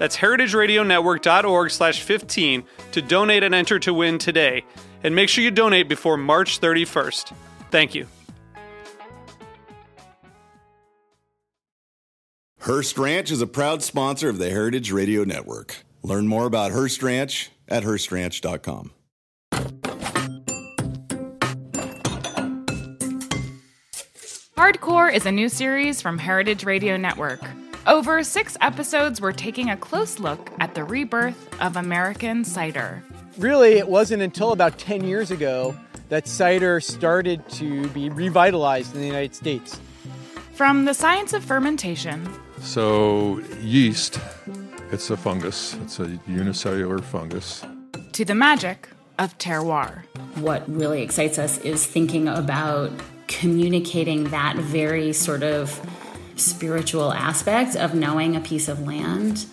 That's heritageradionetwork.org slash 15 to donate and enter to win today. And make sure you donate before March 31st. Thank you. Hearst Ranch is a proud sponsor of the Heritage Radio Network. Learn more about Hearst Ranch at HearstRanch.com. Hardcore is a new series from Heritage Radio Network. Over six episodes, we're taking a close look at the rebirth of American cider. Really, it wasn't until about 10 years ago that cider started to be revitalized in the United States. From the science of fermentation So, yeast, it's a fungus, it's a unicellular fungus. to the magic of terroir. What really excites us is thinking about communicating that very sort of spiritual aspect of knowing a piece of land.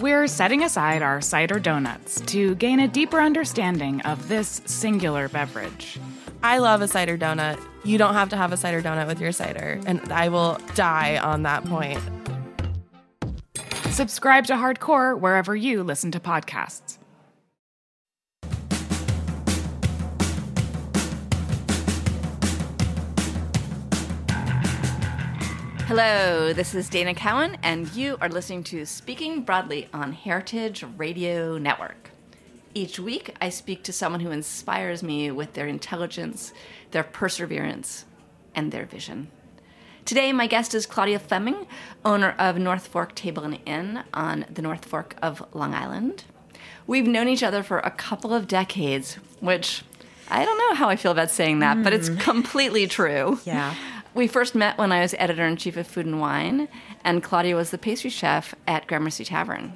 We're setting aside our cider donuts to gain a deeper understanding of this singular beverage. I love a cider donut. You don't have to have a cider donut with your cider, and I will die on that point. Subscribe to Hardcore wherever you listen to podcasts. Hello, this is Dana Cowin, and you are listening to Speaking Broadly on Heritage Radio Network. Each week, I speak to someone who inspires me with their intelligence, their perseverance, and their vision. Today, my guest is Claudia Fleming, owner of North Fork Table and Inn on the North Fork of Long Island. We've known each other for a couple of decades, which I don't know how I feel about saying that, but it's hmm. completely true. Yeah. We first met when I was editor in chief of Food and Wine, and Claudia was the pastry chef at Gramercy Tavern.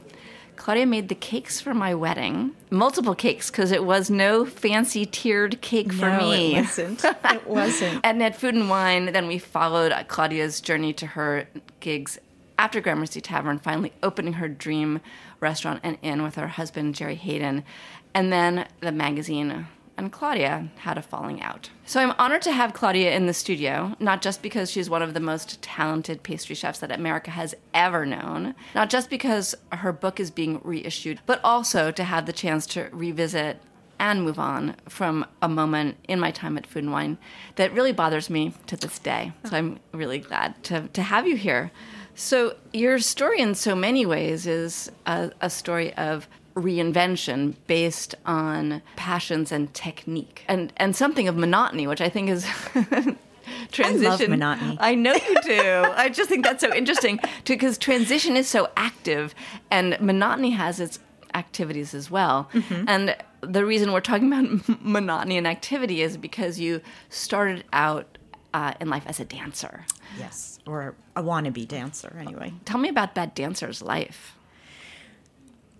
Claudia made the cakes for my wedding, multiple cakes, because it was no fancy tiered cake for No, me. it wasn't. It wasn't. and at Food and Wine, then we followed Claudia's journey to her gigs after Gramercy Tavern, finally opening her dream restaurant and inn with her husband, Gerry Hayden. And then the magazine and Claudia had a falling out. So I'm honored to have Claudia in the studio, not just because she's one of the most talented pastry chefs that America has ever known, not just because her book is being reissued, but also to have the chance to revisit and move on from a moment in my time at Food and Wine that really bothers me to this day. So I'm really glad to, to have you here. So, your story, in so many ways, is a, a story of reinvention based on passions and technique and, and something of monotony, which I think is. transition monotony. I know you do. I just think that's so interesting because transition is so active and monotony has its activities as well. And the reason we're talking about monotony and activity is because you started out uh, in life as a dancer. Yes, or a wannabe dancer, anyway. Tell me about that dancer's life.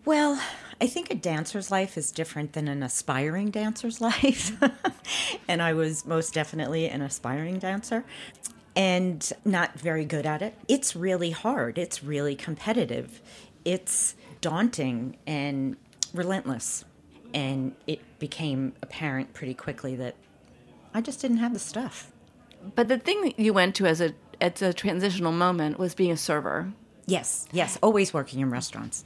Well, I think a dancer's life is different than an aspiring dancer's life. and I was most definitely an aspiring dancer and not very good at it. It's really hard, it's really competitive, it's daunting and relentless. And it became apparent pretty quickly that I just didn't have the stuff. But the thing that you went to as a as a transitional moment was being a server. Yes, yes, always working in restaurants.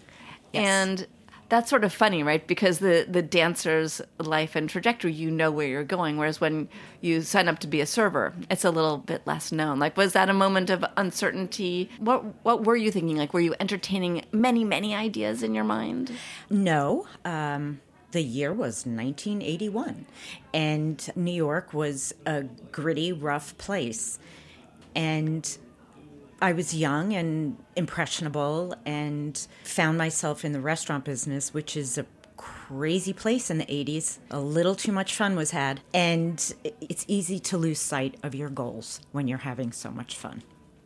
Yes. And that's sort of funny, right? Because the, the dancer's life and trajectory, you know where you're going. Whereas when you sign up to be a server, it's a little bit less known. Like, was that a moment of uncertainty? What What were you thinking? Like, were you entertaining many, many ideas in your mind? No. Um, the year was 1981, and New York was a gritty, rough place. And I was young and impressionable and found myself in the restaurant business, which is a crazy place in the 80s. A little too much fun was had. And it's easy to lose sight of your goals when you're having so much fun.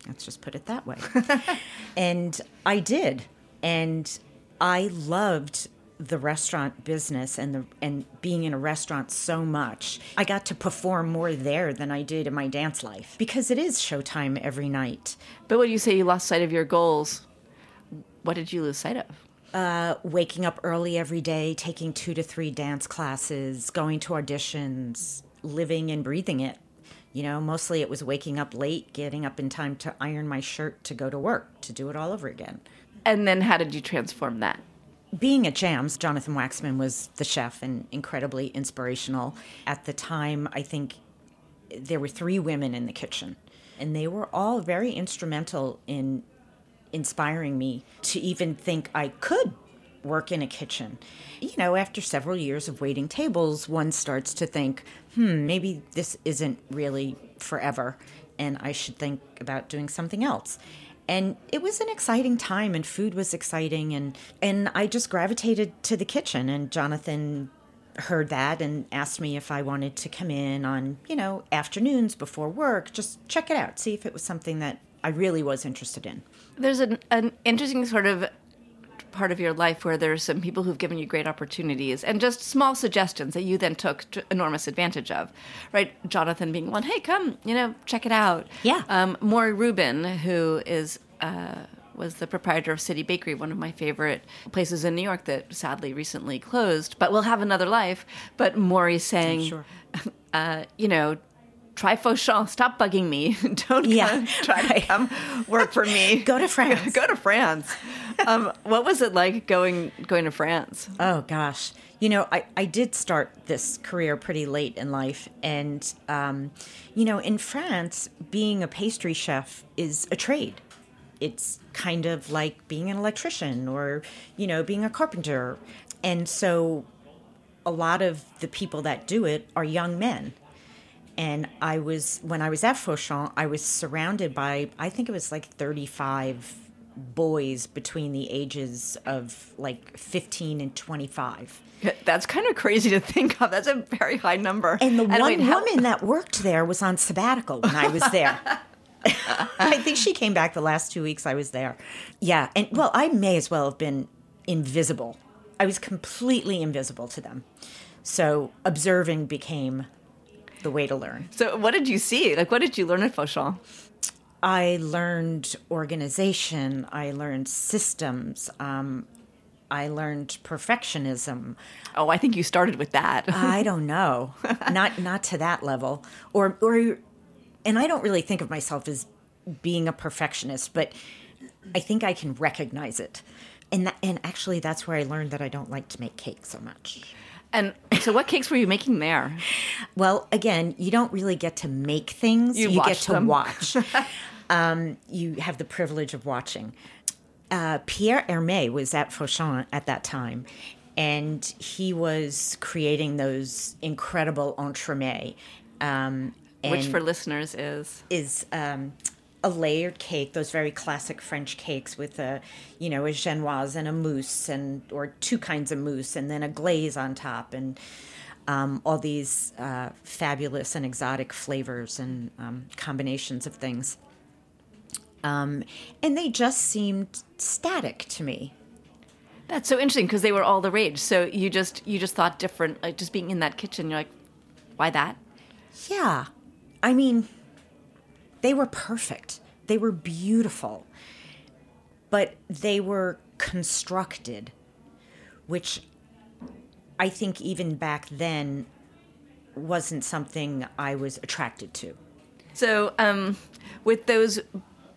Let's just put it that way. and I did. And I loved the restaurant business and the and being in a restaurant so much. I got to perform more there than I did in my dance life because it is showtime every night. But when you say you lost sight of your goals, what did you lose sight of? Uh, waking up early every day, taking two to three dance classes, going to auditions, living and breathing it. You know, mostly it was waking up late, getting up in time to iron my shirt to go to work, to do it all over again. And then how did you transform that? Being at Jams, Jonathan Waxman was the chef and incredibly inspirational. At the time, I think there were three women in the kitchen, and they were all very instrumental in inspiring me to even think I could work in a kitchen. You know, after several years of waiting tables, one starts to think, hmm, maybe this isn't really forever, and I should think about doing something else and it was an exciting time and food was exciting and and I just gravitated to the kitchen and Jonathan heard that and asked me if I wanted to come in on, you know, afternoons before work, just check it out, see if it was something that I really was interested in. There's an, an interesting sort of part of your life where there's some people who've given you great opportunities and just small suggestions that you then took enormous advantage of, right? Jonathan being one, hey, come, you know, check it out. Yeah. Um, Maury Rubin, who is. Uh, was the proprietor of City Bakery, one of my favorite places in New York that sadly recently closed, but will have another life. But Maury saying, sure. uh, you know, try Fauchon. Stop bugging me. Don't Yeah, try to come work for me. Go to France. Go to France. Um, what was it like going going to France? Oh gosh, you know, I, I did start this career pretty late in life, and um, you know, in France, being a pastry chef is a trade. It's kind of like being an electrician or you know being a carpenter, and so a lot of the people that do it are young men. And I was when I was at Fauchon, I was surrounded by I think it was like thirty five boys between the ages of like 15 and 25. That's kind of crazy to think of. That's a very high number. And the one wait, how- woman that worked there was on sabbatical when I was there. I think she came back the last two weeks I was there. Yeah. And well, I may as well have been invisible. I was completely invisible to them. So observing became the way to learn. So, what did you see? Like, what did you learn at Fauchon? I learned organization. I learned systems. Um, I learned perfectionism. Oh, I think you started with that. I don't know, not not to that level, or or, and I don't really think of myself as being a perfectionist, but I think I can recognize it, and that, and actually that's where I learned that I don't like to make cake so much. And so, what cakes were you making there? Well, again, you don't really get to make things; You get to them. watch. um, you have the privilege of watching. Uh, Pierre Hermé was at Fauchon at that time, and he was creating those incredible entremets. Um, Which for listeners is is um, a layered cake, those very classic French cakes with a, you know, a genoise and a mousse, and or two kinds of mousse, and then a glaze on top, and um, all these uh, fabulous and exotic flavors and um, combinations of things. Um, and they just seemed static to me. that's so interesting because they were all the rage. So you just you just thought different, like just being in that kitchen. You're like, why that? Yeah. I mean, they were perfect. They were beautiful. But they were constructed, which I think even back then wasn't something I was attracted to. So um, with those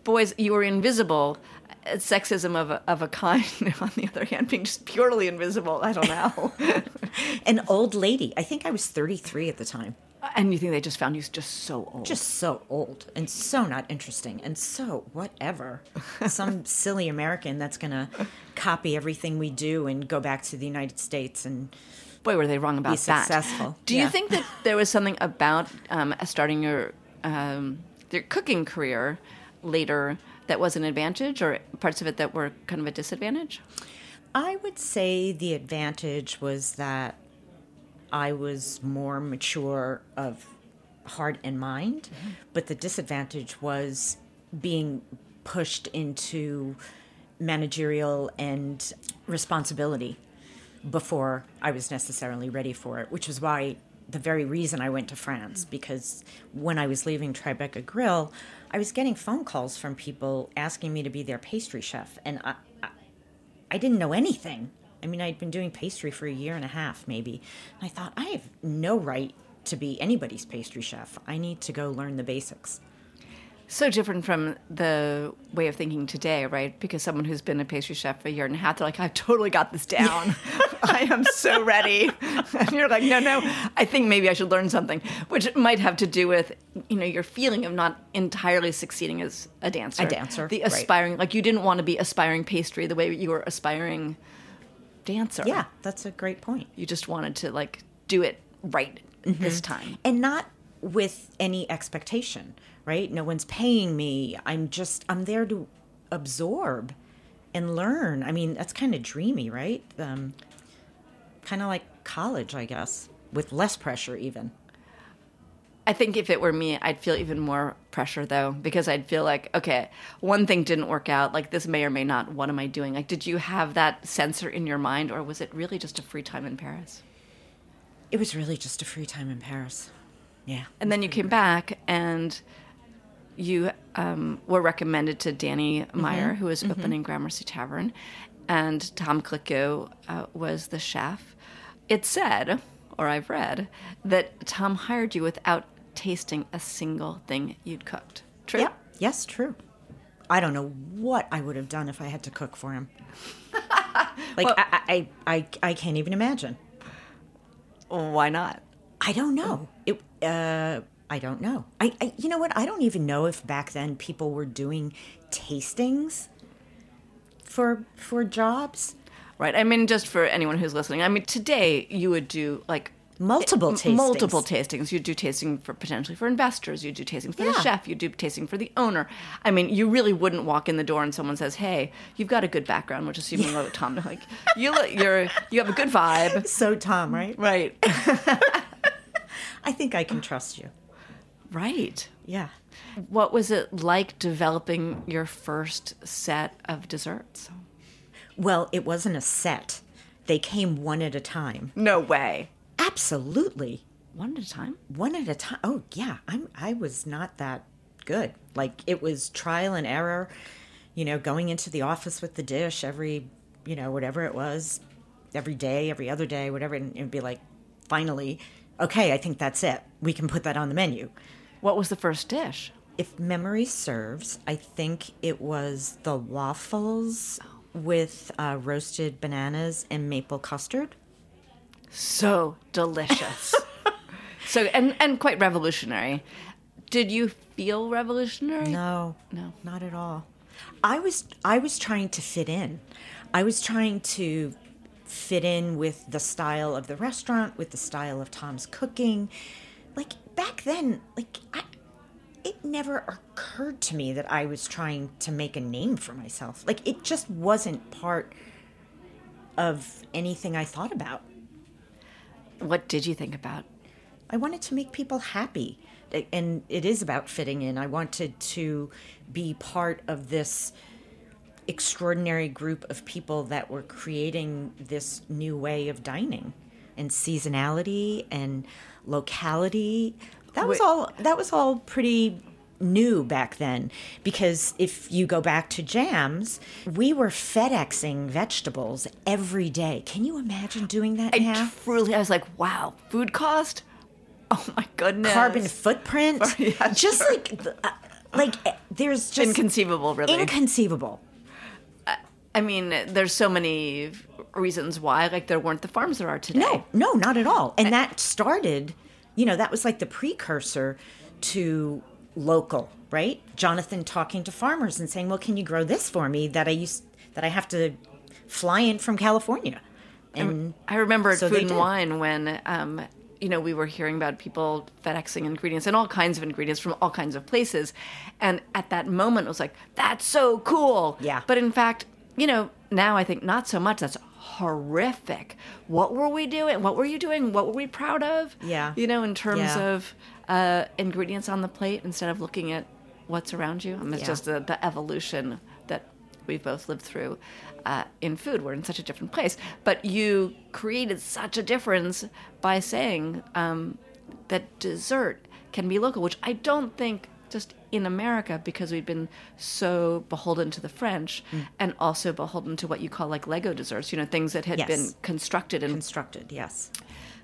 boys, you were invisible. Sexism of a, of a kind. On the other hand, being just purely invisible. I don't know. An old lady, I think I was 33 at the time. And you think they just found you just so old? Just so old and so not interesting and so whatever. Some silly American that's going to copy everything we do and go back to the United States and Boy, were they wrong about be that. successful. Do you think that there was something about um, starting your um, your cooking career later that was an advantage, or parts of it that were kind of a disadvantage? I would say the advantage was that I was more mature of heart and mind, mm-hmm. but the disadvantage was being pushed into managerial and responsibility before I was necessarily ready for it, which is why the very reason I went to France mm-hmm. because when I was leaving Tribeca Grill, I was getting phone calls from people asking me to be their pastry chef, and I, I, I didn't know anything. I mean, I'd been doing pastry for a year and a half, maybe. And I thought, I have no right to be anybody's pastry chef. I need to go learn the basics. So different from the way of thinking today, right? Because someone who's been a pastry chef for a year and a half, they're like, I've totally got this down. I am so ready. And you're like, no, no, I think maybe I should learn something, which might have to do with, you know, your feeling of not entirely succeeding as a dancer. A dancer, The right. aspiring, like you didn't want to be aspiring pastry the way you were aspiring dancer. Yeah, that's a great point. You just wanted to like do it right this time. and not with any expectation right no one's paying me i'm just i'm there to absorb and learn i mean that's kind of dreamy right um, kind of like college i guess with less pressure even I think if it were me, I'd feel even more pressure though, because I'd feel like, okay, one thing didn't work out. Like this may or may not. What am I doing? Like, did you have that sensor in your mind, or was it really just a free time in Paris? it was really just a free time in paris yeah And then you came back and you um, were recommended to Danny Meyer, who was opening Gramercy Tavern, and Tom Colicchio uh, was the chef. It said, or I've read, that Tom hired you without tasting a single thing you'd cooked. True? Yep. yes true i don't know what i would have done if i had to cook for him like Well- I, I i i can't even imagine Why not? I don't know. It. Uh, I don't know. I, I. You know what? I don't even know if back then people were doing tastings for for jobs. Right. I mean, just for anyone who's listening, I mean, today you would do like Multiple tastings. Multiple tastings. You do tasting for potentially for investors. You do tasting for the chef. You do tasting for the owner. I mean, you really wouldn't walk in the door and someone says, "Hey, you've got a good background," which is assuming yeah. Tom, like you look, you're you have a good vibe. So Tom, right? Right. I think I can trust you. right. Yeah. What was it like developing your first set of desserts? Well, it wasn't a set. They came one at a time. No way. Absolutely. One at a time. One at a time. Oh yeah, I'm I was not that good. Like it was trial and error, you know, going into the office with the dish every, you know, whatever it was, every day, every other day, whatever and it'd be like finally, okay, I think that's it. We can put that on the menu. What was the first dish? If memory serves, I think it was the waffles with uh, roasted bananas and maple custard. So delicious. so and and quite revolutionary. Did you feel revolutionary? No, No. not at all. I was I was trying to fit in. I was trying to fit in with the style of the restaurant, with the style of Tom's cooking. Like back then, like I, it never occurred to me that I was trying to make a name for myself. Like it just wasn't part of anything I thought about. What did you think about? I wanted to make people happy. And it is about fitting in. I wanted to be part of this extraordinary group of people that were creating this new way of dining and seasonality and locality. That was all that was all pretty new back then because if you go back to jams, we were FedExing vegetables every day. Can you imagine doing that I now? truly, I was like, wow, food cost. Oh my goodness, carbon footprint. Yeah, just sure. like, uh, like uh, there's just inconceivable, really. inconceivable. I mean, there's so many reasons why, like there weren't the farms there are today. No, no, not at all. And that started, you know, that was like the precursor to local, right? Jonathan talking to farmers and saying, "Well, can you grow this for me that I used that I have to fly in from California?" And I remember at so Food and. Wine when um, you know we were hearing about people FedExing ingredients and all kinds of ingredients from all kinds of places, and at that moment it was like that's so cool. Yeah. But in fact, you know, now I think not so much. That's horrific. What were we doing? What were you doing? What were we proud of? Yeah. You know, in terms Yeah. of uh, ingredients on the plate instead of looking at what's around you. I mean, it's Yeah. just the, the evolution that we've both lived through uh, in food. We're in such a different place. But you created such a difference by saying um, that dessert can be local, which I don't think just in America because we've been so beholden to the French Mm. and also beholden to what you call like Lego desserts, you know, things that had Yes. been constructed and constructed, yes.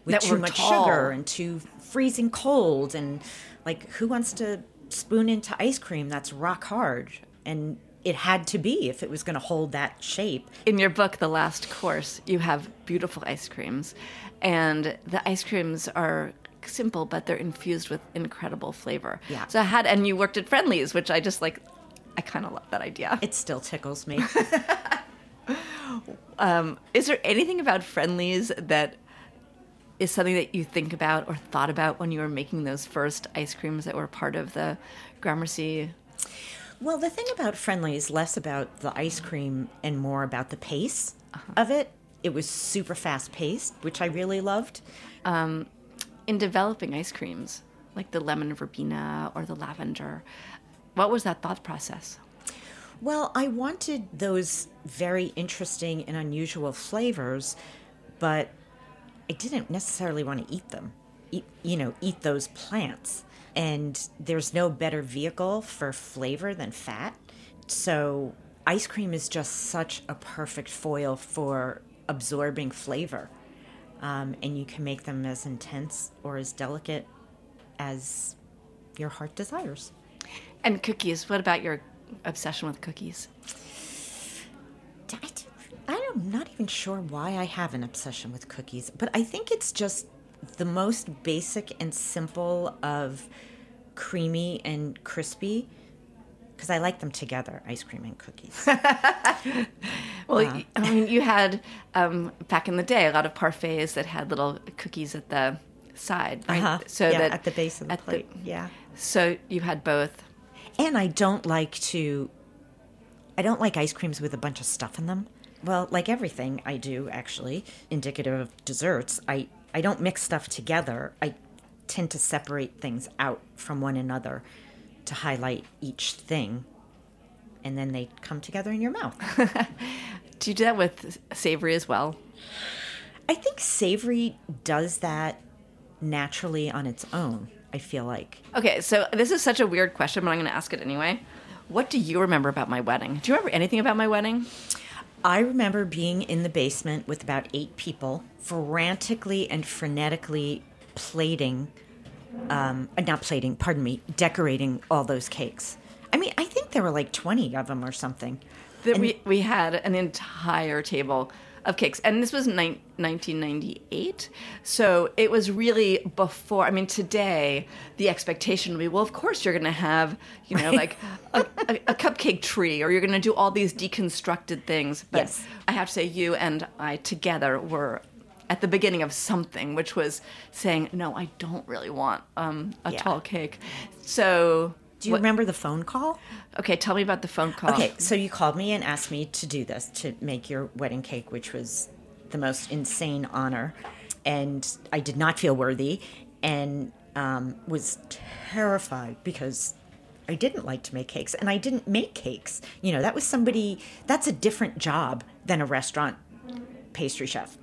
With That too much tall. sugar and too freezing cold and like who wants to spoon into ice cream that's rock hard? And it had to be if it was going to hold that shape. in your book, The Last Course, you have beautiful ice creams, and the ice creams are simple, but they're infused with incredible flavor. Yeah. So I had, and you worked at Friendly's, which I just like. I kind of love that idea. It still tickles me. Um, is there anything about Friendly's that is something that you think about or thought about when you were making those first ice creams that were part of the Gramercy? Well, the thing about Friendly is less about the ice cream and more about the pace uh-huh. of it. It was super fast paced, which I really loved. Um, in developing ice creams, like the lemon verbena or the lavender, what was that thought process? Well, I wanted those very interesting and unusual flavors, but I didn't necessarily want to eat them. Eat, you know, eat those plants. And there's no better vehicle for flavor than fat. So, ice cream is just such a perfect foil for absorbing flavor. Um, and you can make them as intense or as delicate as your heart desires. And cookies. What about your obsession with cookies? I, I'm not even sure why I have an obsession with cookies, but I think it's just the most basic and simple of creamy and crispy because I like them together, ice cream and cookies. Well, I mean, you had um, back in the day a lot of parfaits that had little cookies at the side, right? Uh-huh. So yeah, that at the base of the at plate. yeah. So you had both. And I don't like to I don't like ice creams with a bunch of stuff in them. Well, like everything I do actually, indicative of desserts, I I don't mix stuff together. I tend to separate things out from one another to highlight each thing. And then they come together in your mouth. Do you do that with savory as well? I think savory does that naturally on its own, I feel like. Okay, so this is such a weird question, but I'm going to ask it anyway. What do you remember about my wedding? Do you remember anything about my wedding? I remember being in the basement with about eight people, frantically and frenetically plating, um, not plating, pardon me, decorating all those cakes. I mean, I think there were like 20 of them or something. That we, we had an entire table of cakes. And this was nine, 1998. So it was really before. I mean, today, the expectation would be well, of course, you're going to have, you know, like a, a, a cupcake tree or you're going to do all these deconstructed things. But Yes. I have to say, you and I together were at the beginning of something, which was saying, no, I don't really want um, a Yeah. tall cake. So. Do you what- remember the phone call? Okay, tell me about the phone call. Okay, so you called me and asked me to do this, to make your wedding cake, which was the most insane honor. And I did not feel worthy and um, was terrified because I didn't like to make cakes and I didn't make cakes. You know, that was somebody, that's a different job than a restaurant pastry chef.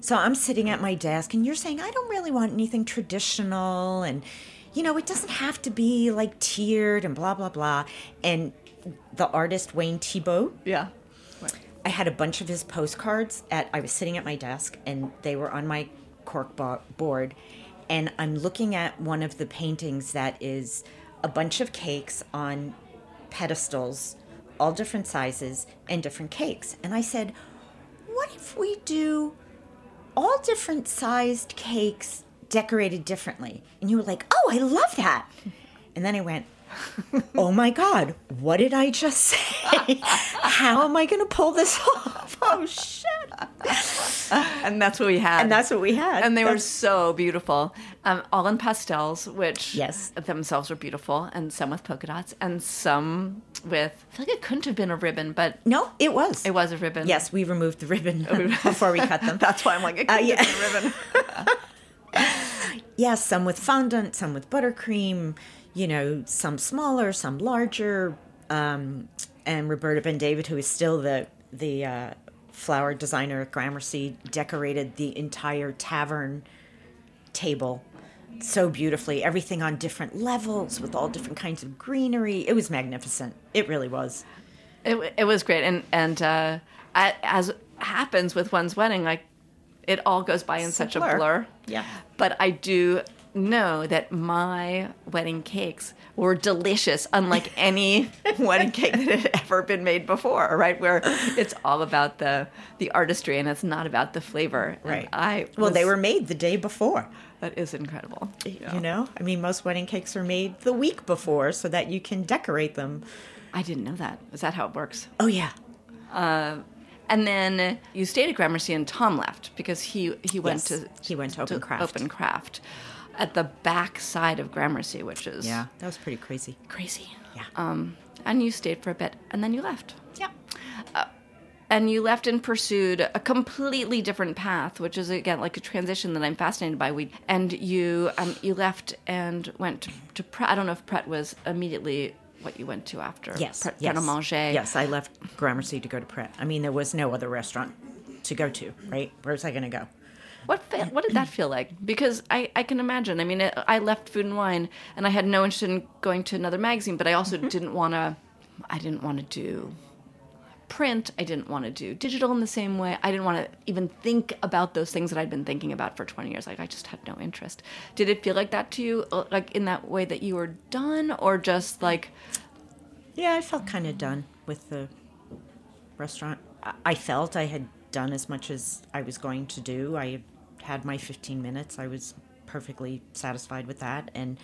So I'm sitting at my desk, and you're saying, I don't really want anything traditional, and you know, it doesn't have to be like tiered and blah, blah, blah. And the artist, Wayne Thiebaud, Yeah. I had a bunch of his postcards at, I was sitting at my desk, and they were on my cork board. And I'm looking at one of the paintings that is a bunch of cakes on pedestals, all different sizes and different cakes. And I said, what if we do all different sized cakes decorated differently? And you were like, oh, I love that. And then I went, oh my God, what did I just say? How am I going to pull this off? Oh, shit. and that's what we had. And that's what we had. And they were so beautiful. Um, all in pastels, which Yes. themselves were beautiful, and some with polka dots, and some with. I feel like it couldn't have been a ribbon, but No, it was. it was a ribbon. Yes, we removed the ribbon before we cut them. That's why I'm like, it Uh, couldn't yeah. have been a ribbon. Yes, some with fondant, some with buttercream, you know, some smaller, some larger. Um, and Roberta Bendavid, who is still the the uh, flower designer at Gramercy, decorated the entire tavern table so beautifully. Everything on different levels with all different kinds of greenery. It was magnificent. It really was. It, it was great, and and uh, as happens with one's wedding, like it all goes by in such a blur. blur. Yeah. But I do know that my wedding cakes were delicious, unlike any wedding cake that had ever been made before. Right, where it's all about the the artistry and it's not about the flavor. And Right. I Well, they were made the day before. That is incredible. You know, I mean, most wedding cakes are made the week before so that you can decorate them. I didn't know that. Is that how it works? Oh yeah, uh, And then you stayed at Gramercy, and Tom left because he he went Yes, to he went to Open Craft. Open Craft at the back side of Gramercy, which is yeah, that was pretty crazy. crazy. Yeah. Um, and you stayed for a bit, and then you left. Yeah. And you left and pursued a completely different path, which is again like a transition that I'm fascinated by. We and you um, you left and went to, to Pret. I don't know if Pret was immediately what you went to after. Yes. Pret, yes. Manger. Yes, I left Gramercy to go to Pret. I mean, there was no other restaurant to go to, right? Where was I going to go? What what did that feel like? Because I, I can imagine. I mean, it, I left Food and Wine, and I had no interest in going to another magazine, but I also mm-hmm. didn't want to. I didn't want to do print. I didn't want to do digital in the same way. I didn't want to even think about those things that I'd been thinking about for 20 years. Like I just had no interest. Did it feel like that to you? Uh, Like in that way that you were done, or just like Yeah, I felt kind of done with the restaurant. I- felt I had done as much as I was going to do. I had my 15 minutes. I was perfectly satisfied with that. And,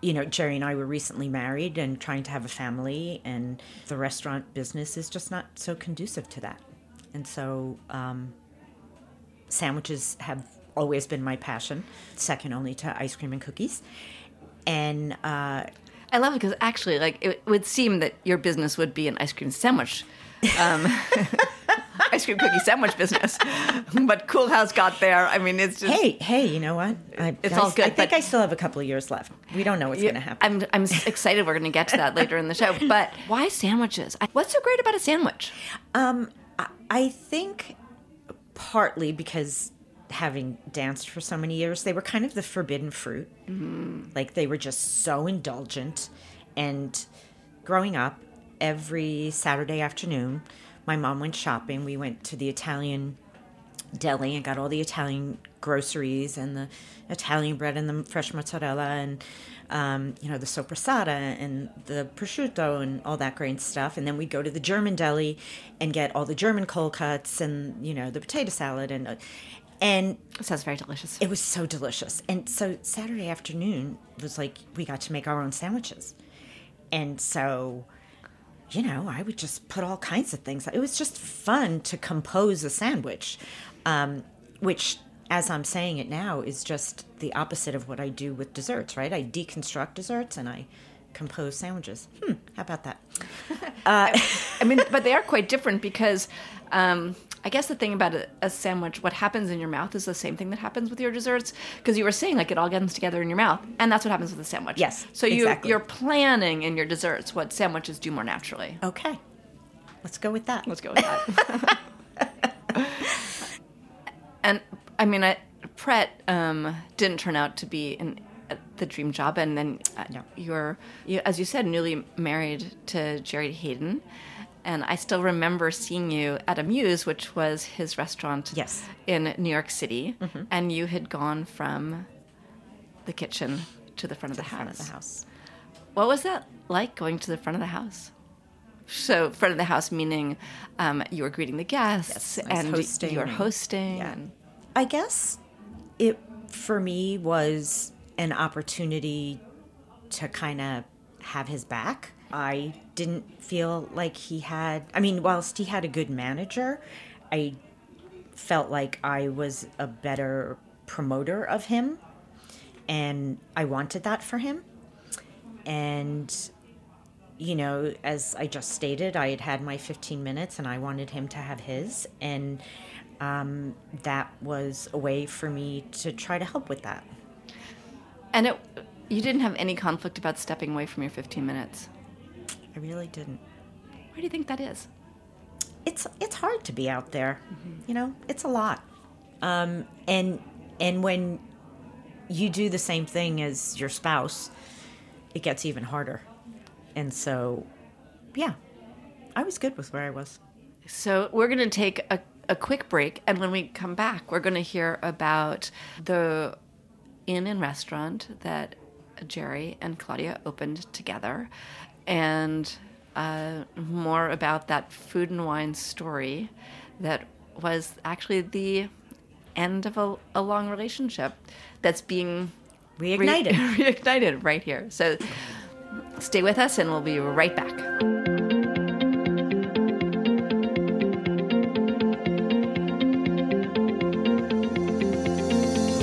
you know, Gerry and I were recently married and trying to have a family, and the restaurant business is just not so conducive to that. And so, um, sandwiches have always been my passion, second only to ice cream and cookies. And uh, I love it because actually, like it would seem that your business would be an ice cream sandwich, um, ice cream cookie sandwich business. But Coolhaus got there. I mean, it's just Hey, hey, you know what? I, It's I- all good, I think I still have a couple of years left. We don't know what's going to happen. I'm I'm excited. We're going to get to that later in the show. But why sandwiches? What's so great about a sandwich? Um, I think partly because having danced for so many years, they were kind of the forbidden fruit. Mm-hmm. Like they were just so indulgent. And growing up, every Saturday afternoon, my mom went shopping. We went to the Italian deli and got all the Italian groceries and the Italian bread and the fresh mozzarella and um, you know the sopressata and the prosciutto and all that great stuff. And then we'd go to the German deli and get all the German cold cuts and you know the potato salad and uh, and It sounds very delicious. it was so delicious. And so Saturday afternoon was like we got to make our own sandwiches. And so, you know, I would just put all kinds of things. It was just fun to compose a sandwich, um, which, as I'm saying it now, is just the opposite of what I do with desserts, right? I deconstruct desserts and I compose sandwiches. Hmm, how about that? I mean, but they are quite different because um, I guess the thing about a, a sandwich, what happens in your mouth is the same thing that happens with your desserts. Because you were saying like it all gets together in your mouth, and that's what happens with a sandwich. Yes, So you exactly. you're planning in your desserts what sandwiches do more naturally. Okay, let's go with that. Let's go with that. and I mean, I, Pret um, didn't turn out to be an, uh, the dream job, and then uh, No. you're, you, as you said, newly married to Gerry Hayden. And I still remember seeing you at Amuse, which was his restaurant Yes. in New York City. And you had gone from the kitchen to the front of the Front house. of the house. What was that like going to the front of the house? So, front of the house meaning um, you were greeting the guests Yes, and hosting you were hosting. yeah. and- I guess it for me was an opportunity to kind of have his back. I didn't feel like he had, I mean, whilst he had a good manager, I felt like I was a better promoter of him. And I wanted that for him. And, you know, as I just stated, I had had my 15 minutes and I wanted him to have his. And um, that was a way for me to try to help with that. And it, you didn't have any conflict about stepping away from your 15 minutes. I really didn't. Why do you think that is? It's it's hard to be out there. You know, it's a lot. Um, and and when you do the same thing as your spouse, it gets even harder. And so, yeah, I was good with where I was. So we're going to take a, a quick break, and when we come back, we're going to hear about the inn and restaurant that Gerry and Claudia opened together, and uh, more about that food and wine story that was actually the end of a, a long relationship that's being re- Reignited. reignited right here. So stay with us, and we'll be right back.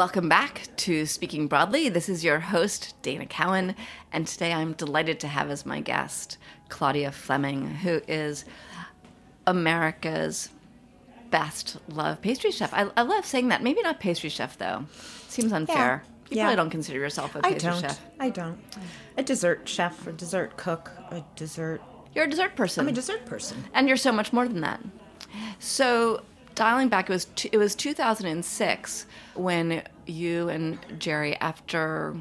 Welcome back to Speaking Broadly. This is your host, Dana Cowin, and today I'm delighted to have as my guest Claudia Fleming, who is America's best loved pastry chef. I, I love saying that. Maybe not pastry chef, though. Seems unfair. Yeah. You Yeah. probably don't consider yourself a pastry I don't. chef. I don't. A dessert chef, a dessert cook, a dessert. You're a dessert person. I'm a dessert person. and you're so much more than that. So, dialing back, it was t- it was 2006 when you and Gerry, after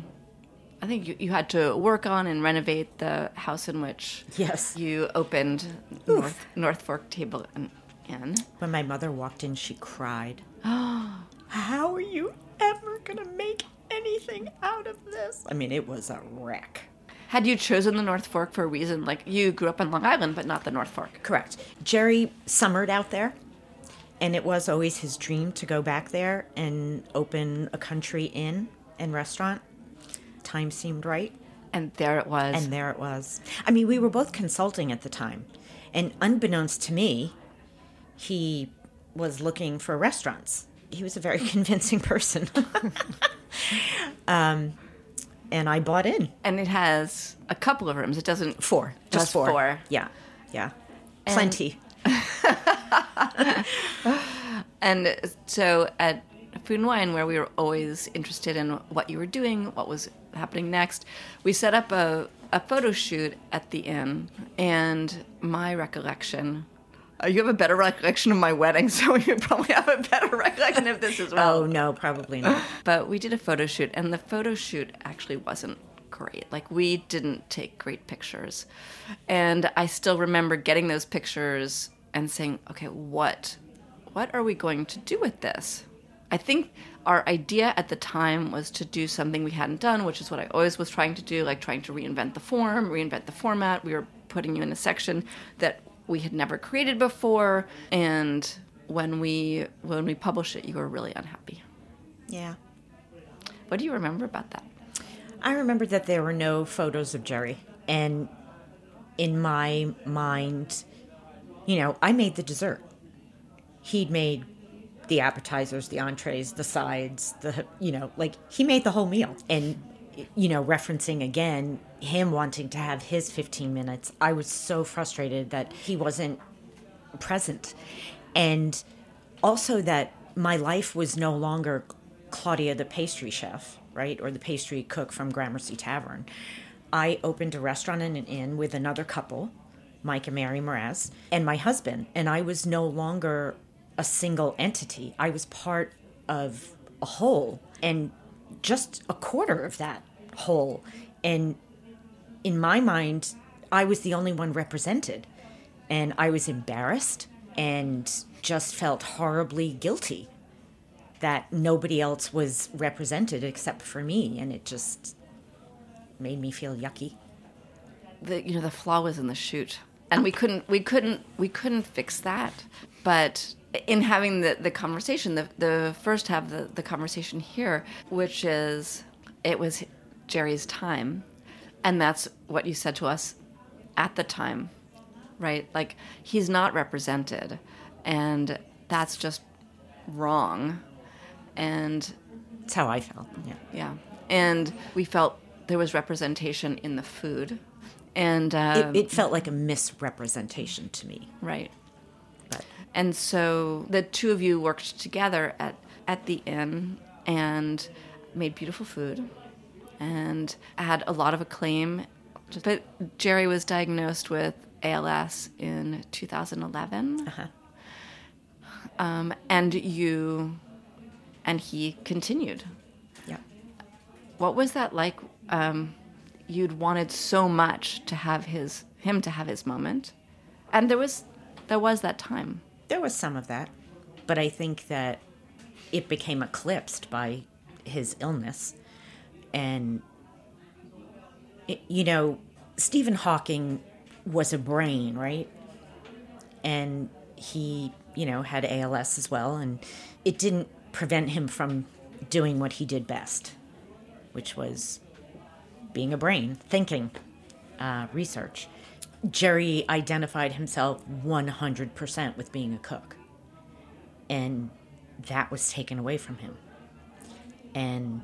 I think you, you had to work on and renovate the house in which Yes. you opened North, North Fork Table and Inn. When my mother walked in, she cried. How are you ever gonna make anything out of this? I mean, it was a wreck. Had you chosen the North Fork for a reason? Like you grew up in Long Island, but not the North Fork. Correct. Gerry summered out there, and it was always his dream to go back there and open a country inn and restaurant. Time seemed right, And there it was. and there it was. I mean, we were both consulting at the time, and unbeknownst to me, he was looking for restaurants. He was a very convincing person. um, and I bought in. and it has a couple of rooms. It doesn't Four. Just Just four. four. Yeah. Yeah. Plenty. And so at Food and Wine, where we were always interested in what you were doing, what was happening next, we set up a, a photo shoot at the inn. And my recollection, uh, you have a better recollection of my wedding, so you probably have a better recollection of this as well. Oh, no, probably not. But we did a photo shoot, and the photo shoot actually wasn't great. Like, we didn't take great pictures. And I still remember getting those pictures and saying, okay, what, what are we going to do with this? I think our idea at the time was to do something we hadn't done, which is what I always was trying to do, like trying to reinvent the form, reinvent the format. We were putting you in a section that we had never created before, and when we when we published it, you were really unhappy. Yeah. What do you remember about that? I remember that there were no photos of Gerry. And in my mind, you know, I made the dessert. He'd made the appetizers, the entrees, the sides, the, you know, like he made the whole meal. And, you know, referencing again him wanting to have his 15 minutes, I was so frustrated that he wasn't present. And also that my life was no longer Claudia the pastry chef, right? Or the pastry cook from Gramercy Tavern. I opened a restaurant and an inn with another couple, Mike and Mary Mraz, and my husband. And I was no longer a single entity. I was part of a whole and just a quarter of that whole. And in my mind, I was the only one represented. And I was embarrassed and just felt horribly guilty that nobody else was represented except for me. And it just made me feel yucky. The you know the flaw was in the shoot, and we couldn't we couldn't we couldn't fix that. But in having the, the conversation, the the first half the, the conversation here, which is it was Gerry's time, and that's what you said to us at the time, right? Like he's not represented, and that's just wrong. And that's how I felt. Yeah. Yeah. And we felt there was representation in the food. And um, it, it, felt like a misrepresentation to me. Right. But. And so the two of you worked together at, at the inn and made beautiful food and had a lot of acclaim. But Gerry was diagnosed with ALS in 2011. Uh-huh. Um, and you and he continued. Yeah. What was that like? Um, you'd wanted so much to have his him to have his moment, and there was there was that time. There was some of that, but I think that it became eclipsed by his illness, and it, you know, Stephen Hawking was a brain, right? And he, you know, had ALS as well, and it didn't prevent him from doing what he did best, which was being a brain, thinking, uh, research. Gerry identified himself 100% with being a cook. And that was taken away from him. And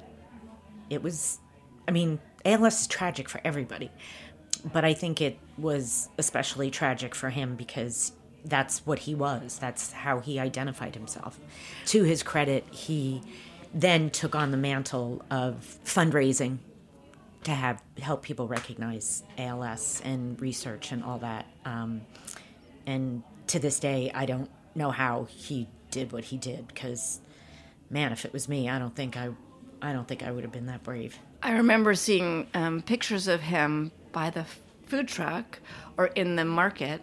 it was, I mean, ALS is tragic for everybody. But I think it was especially tragic for him because that's what he was. That's how he identified himself. To his credit, he then took on the mantle of fundraising to have help people recognize ALS and research and all that. Um, and to this day, I don't know how he did what he did because, man, if it was me, I don't think I, I don't think I would have been that brave. I remember seeing um, pictures of him by the food truck or in the market,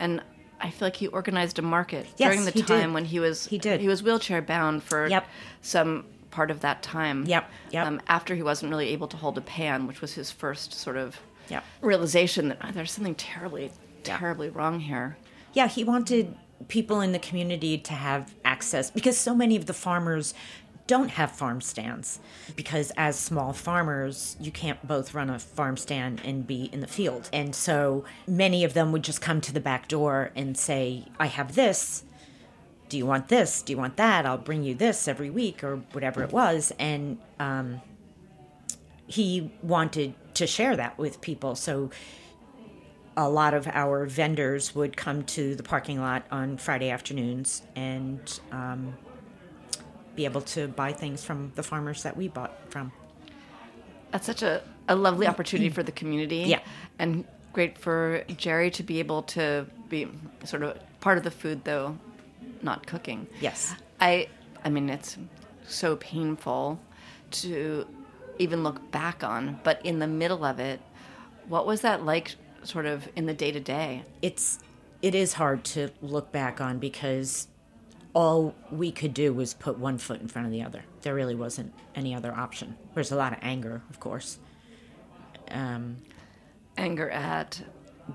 and I feel like he organized a market yes, during the time did. when he was he did he was wheelchair bound for yep. some part of that time. Yep. Yep. Um, after he wasn't really able to hold a pan, which was his first sort of yep. realization that oh, there's something terribly, terribly yep. wrong here. Yeah, he wanted people in the community to have access because so many of the farmers don't have farm stands because as small farmers you can't both run a farm stand and be in the field and so many of them would just come to the back door and say i have this do you want this do you want that i'll bring you this every week or whatever it was and um, he wanted to share that with people so a lot of our vendors would come to the parking lot on friday afternoons and um, be able to buy things from the farmers that we bought from. That's such a, a lovely opportunity for the community. Yeah. And great for Gerry to be able to be sort of part of the food, though not cooking. Yes. I, I mean, it's so painful to even look back on, but in the middle of it, what was that like sort of in the day to day? It's it is hard to look back on because all we could do was put one foot in front of the other. There really wasn't any other option. There's a lot of anger, of course. Um, anger at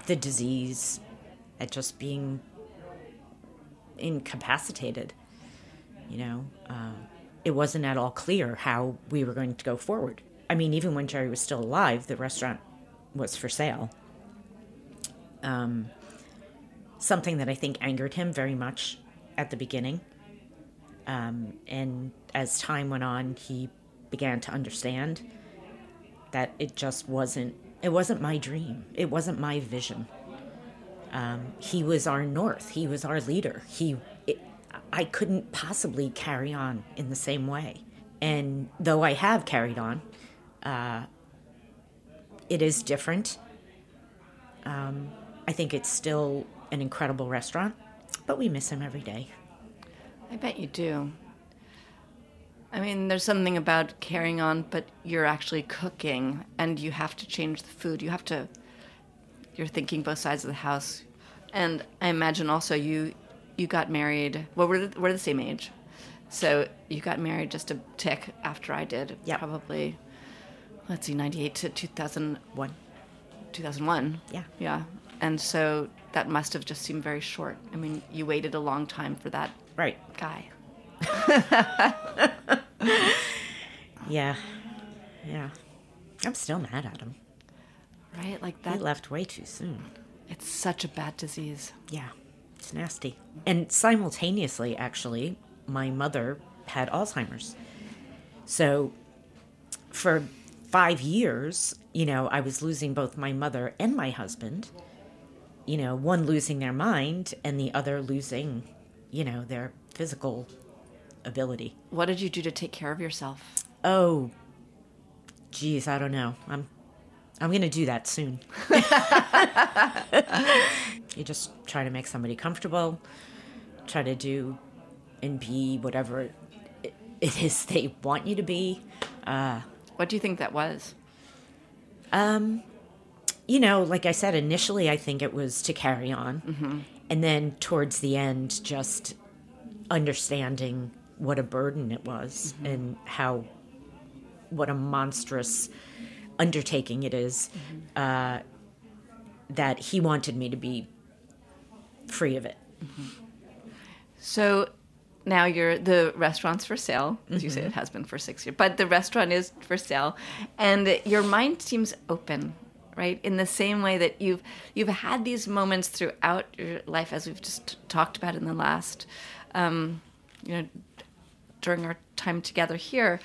the disease, at just being incapacitated. You know, uh, it wasn't at all clear how we were going to go forward. I mean, even when Gerry was still alive, the restaurant was for sale. Um, something that I think angered him very much at the beginning. Um, and as time went on, he began to understand that it just wasn't it wasn't my dream. It wasn't my vision. Um, he was our north. He was our leader. He, it, I couldn't possibly carry on in the same way. And though I have carried on, uh, it is different. Um, I think it's still an incredible restaurant, but we miss him every day. I bet you do. I mean, there's something about carrying on, but you're actually cooking and you have to change the food. You have to, you're thinking both sides of the house. And I imagine also you you got married, well, we're the, we're the same age. So you got married just a tick after I did. Yep. Probably, let's see, 98 to 2001. 2001. Yeah. Yeah. And so that must have just seemed very short. I mean, you waited a long time for that Right. guy. Yeah. Yeah. I'm still mad at him. Right? Like that. He left way too soon. It's such a bad disease. Yeah. It's nasty. And simultaneously, actually, my mother had Alzheimer's. So for five years, you know, I was losing both my mother and my husband. You know, one losing their mind and the other losing, you know, their physical ability. What did you do to take care of yourself? Oh, geez, I don't know. I'm, I'm gonna do that soon. you just try to make somebody comfortable, try to do and be whatever it, it is they want you to be. Uh, what do you think that was? Um, you know, like I said, initially I think it was to carry on, mm-hmm. and then towards the end, just understanding what a burden it was mm-hmm. and how what a monstrous undertaking it is, uh, that he wanted me to be free of it. So now you're the restaurant's for sale, as you say it has been for six years, but the restaurant is for sale, and your mind seems open, right? In the same way that you've you've had these moments throughout your life, as we've just talked about in the last, um, you know, during our time together here,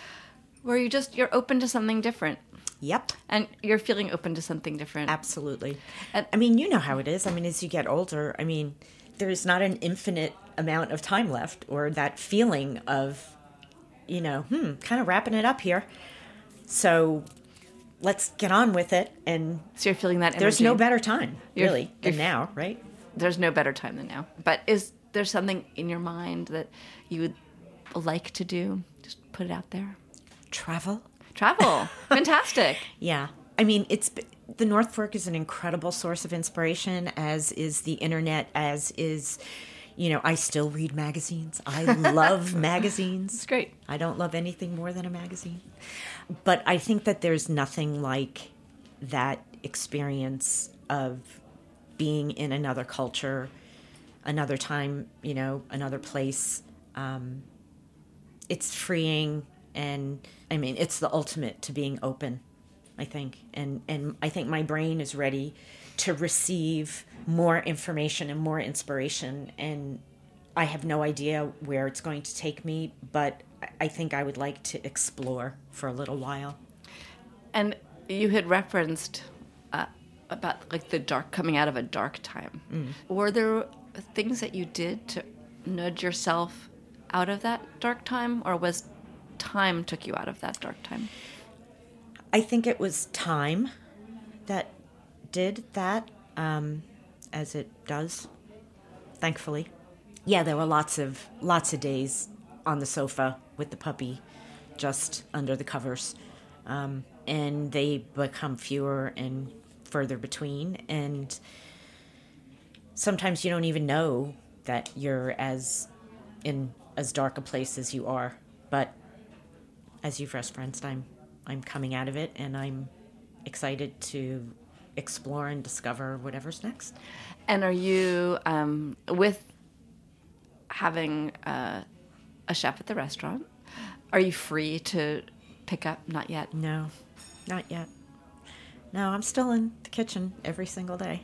where you just you're open to something different, Yep. and you're feeling open to something different. Absolutely. And- I mean, you know how it is. I mean, as you get older, I mean, there's not an infinite amount of time left or that feeling of, you know, hmm, kind of wrapping it up here. So let's get on with it. And So you're feeling that. there's no better time, You're- really, than you're- now, right? there's no better time than now. But is there something in your mind that you would like to do? Just put it out there. Travel. Travel. Fantastic. Yeah. I mean, it's the North Fork is an incredible source of inspiration, as is the internet, as is, you know, I still read magazines. I love magazines. It's great. I don't love anything more than a magazine. But I think that there's nothing like that experience of being in another culture, another time, you know, another place. Um, it's freeing and I mean it's the ultimate to being open, I think. And and I think my brain is ready to receive more information and more inspiration and I have no idea where it's going to take me, but I- think I would like to explore for a little while. And you had referenced uh, about like the dark coming out of a dark time. Were there things that you did to nudge yourself out of that dark time, or was time took you out of that dark time? I think it was time that did that, um, as it does, thankfully. Yeah, there were lots of lots of days on the sofa with the puppy, just under the covers, um, and they become fewer and further between. And sometimes you don't even know that you're as in as dark a place as you are, but as you've referenced, I'm I'm coming out of it, and I'm excited to explore and discover whatever's next. And are you um, with having uh, a chef at the restaurant? Are you free to pick up? Not yet. No, not yet. No, I'm still in the kitchen every single day.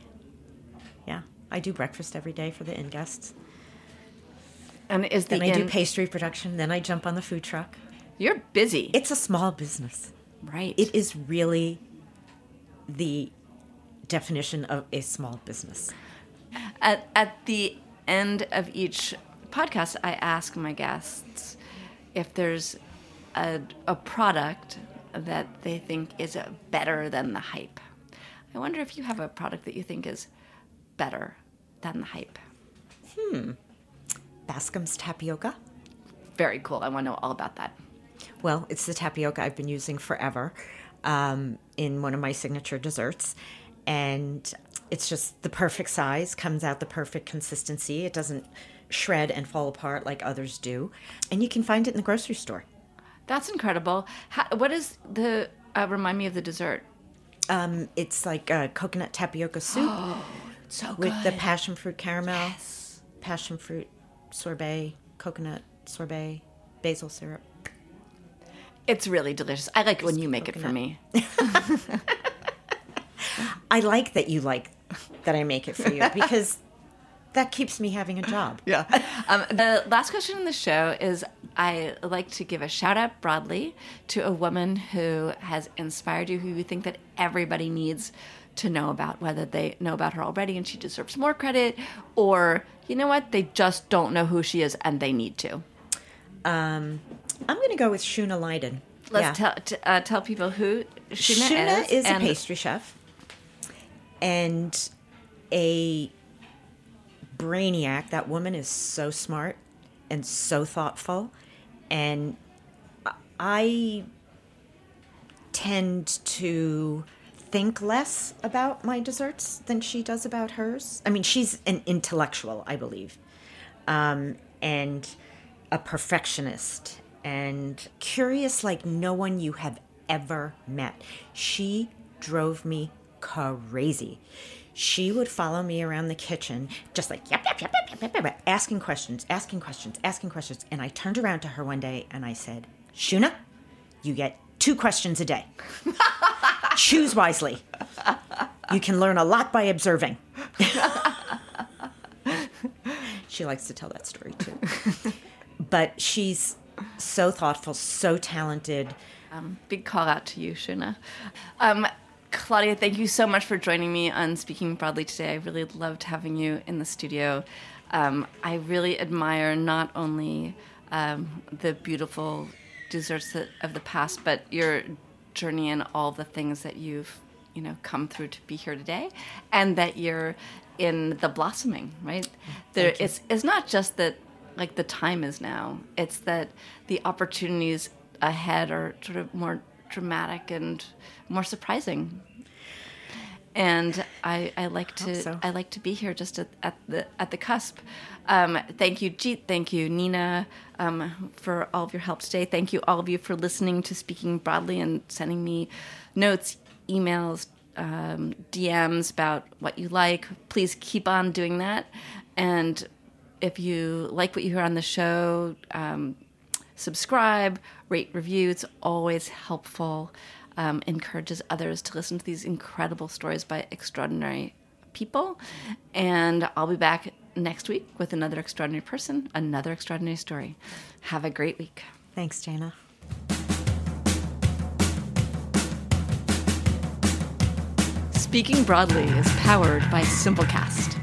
Yeah, I do breakfast every day for the inn guests. And is the Then I do pastry production. Then I jump on the food truck. You're busy, It's a small business. right? It is really the definition of a small business. At, at the end of each podcast, I ask my guests if there's a, a product that they think is better than the hype. I wonder if you have a product that you think is better than the hype. Hmm. Bascom's tapioca. Very cool. I want to know all about that. Well, it's the tapioca I've been using forever um, in one of my signature desserts. And it's just the perfect size, comes out the perfect consistency. It doesn't shred and fall apart like others do. And you can find it in the grocery store. That's incredible. How, what is the, uh, remind me of the dessert? Um, it's like a coconut tapioca soup So with the passion fruit caramel, yes. passion fruit sorbet, coconut sorbet, basil syrup. It's really delicious. I like it when you make it for me. I like that you like that I make it for you because that keeps me having a job. Yeah. Um, the last question in the show is I like to give a shout out broadly to a woman who has inspired you, who you think that everybody needs to know about, whether they know about her already and she deserves more credit, or you know what, they just don't know who she is and they need to. I'm going to go with Shuna Lydon. Let's tell t- uh, tell people who Shuna, Shuna is. is, a pastry chef and a brainiac. That woman is so smart and so thoughtful. And I tend to think less about my desserts than she does about hers. I mean, she's an intellectual, I believe, um, and a perfectionist and curious like no one you have ever met. She drove me crazy. She would follow me around the kitchen, just like yep, yep, yep, yep, yep, yep, yep, asking questions, asking questions, asking questions. And I turned around to her one day and I said, Shuna, you get two questions a day. Choose wisely. You can learn a lot by observing. she likes to tell that story too. But she's so thoughtful, so talented. Big call out to you, Shuna. Um, Claudia, thank you so much for joining me on Speaking Broadly today. I really loved having you in the studio. Um, I really admire not only um, the beautiful desserts of the past, but your journey and all the things that you've you know come through to be here today, and that you're in the blossoming. Right, there, it's it's not just that like the time is now. It's that the opportunities ahead are sort of more dramatic and more surprising. And I, I like to so. I like to be here just at, at the at the cusp. Um, thank you, Jeet. Thank you, Nina, um, for all of your help today. Thank you, all of you, for listening to Speaking Broadly and sending me notes, emails, um, DMs about what you like. Please keep on doing that. And if you like what you hear on the show, um, subscribe, rate, review. It's always helpful. Um, encourages others to listen to these incredible stories by extraordinary people. And I'll be back next week with another extraordinary person, another extraordinary story. Have a great week. Thanks, Jana. Speaking Broadly is powered by Simplecast.